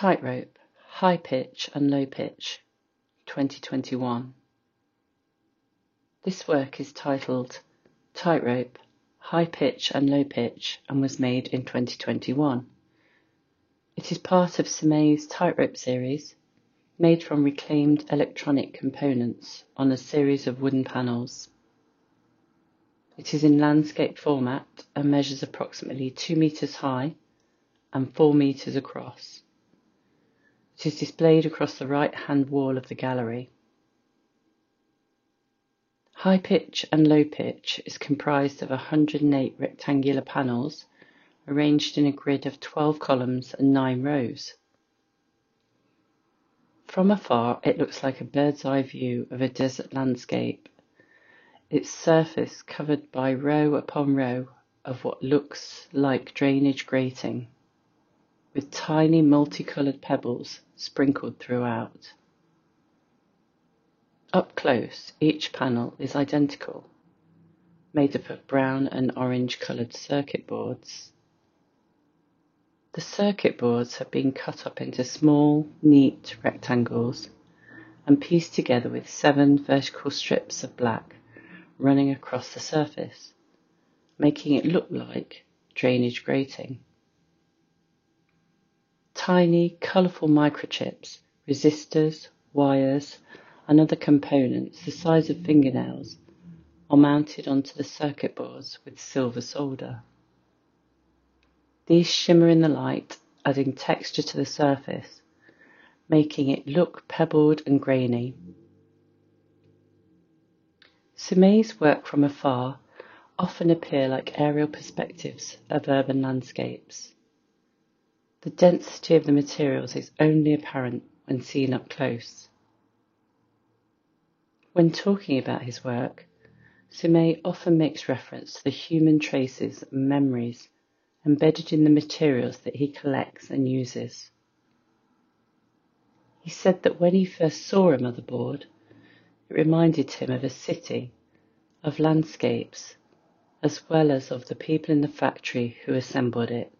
Tightrope, High Pitch and Low Pitch, 2021. This work is titled Tightrope, High Pitch and Low Pitch and was made in 2021. It is part of Sime's Tightrope series, made from reclaimed electronic components on a series of wooden panels. It is in landscape format and measures approximately 2 metres high and 4 metres across. It is displayed across the right hand wall of the gallery. High pitch and low pitch is comprised of 108 rectangular panels arranged in a grid of 12 columns and 9 rows. From afar, it looks like a bird's eye view of a desert landscape, its surface covered by row upon row of what looks like drainage grating with tiny multicolored pebbles sprinkled throughout. Up close, each panel is identical, made up of brown and orange colored circuit boards. The circuit boards have been cut up into small, neat rectangles and pieced together with seven vertical strips of black running across the surface, making it look like drainage grating. Tiny, colourful microchips, resistors, wires, and other components the size of fingernails are mounted onto the circuit boards with silver solder. These shimmer in the light, adding texture to the surface, making it look pebbled and grainy. Sime's work from afar often appear like aerial perspectives of urban landscapes. The density of the materials is only apparent when seen up close. When talking about his work, Sime often makes reference to the human traces and memories embedded in the materials that he collects and uses. He said that when he first saw a motherboard, it reminded him of a city, of landscapes, as well as of the people in the factory who assembled it.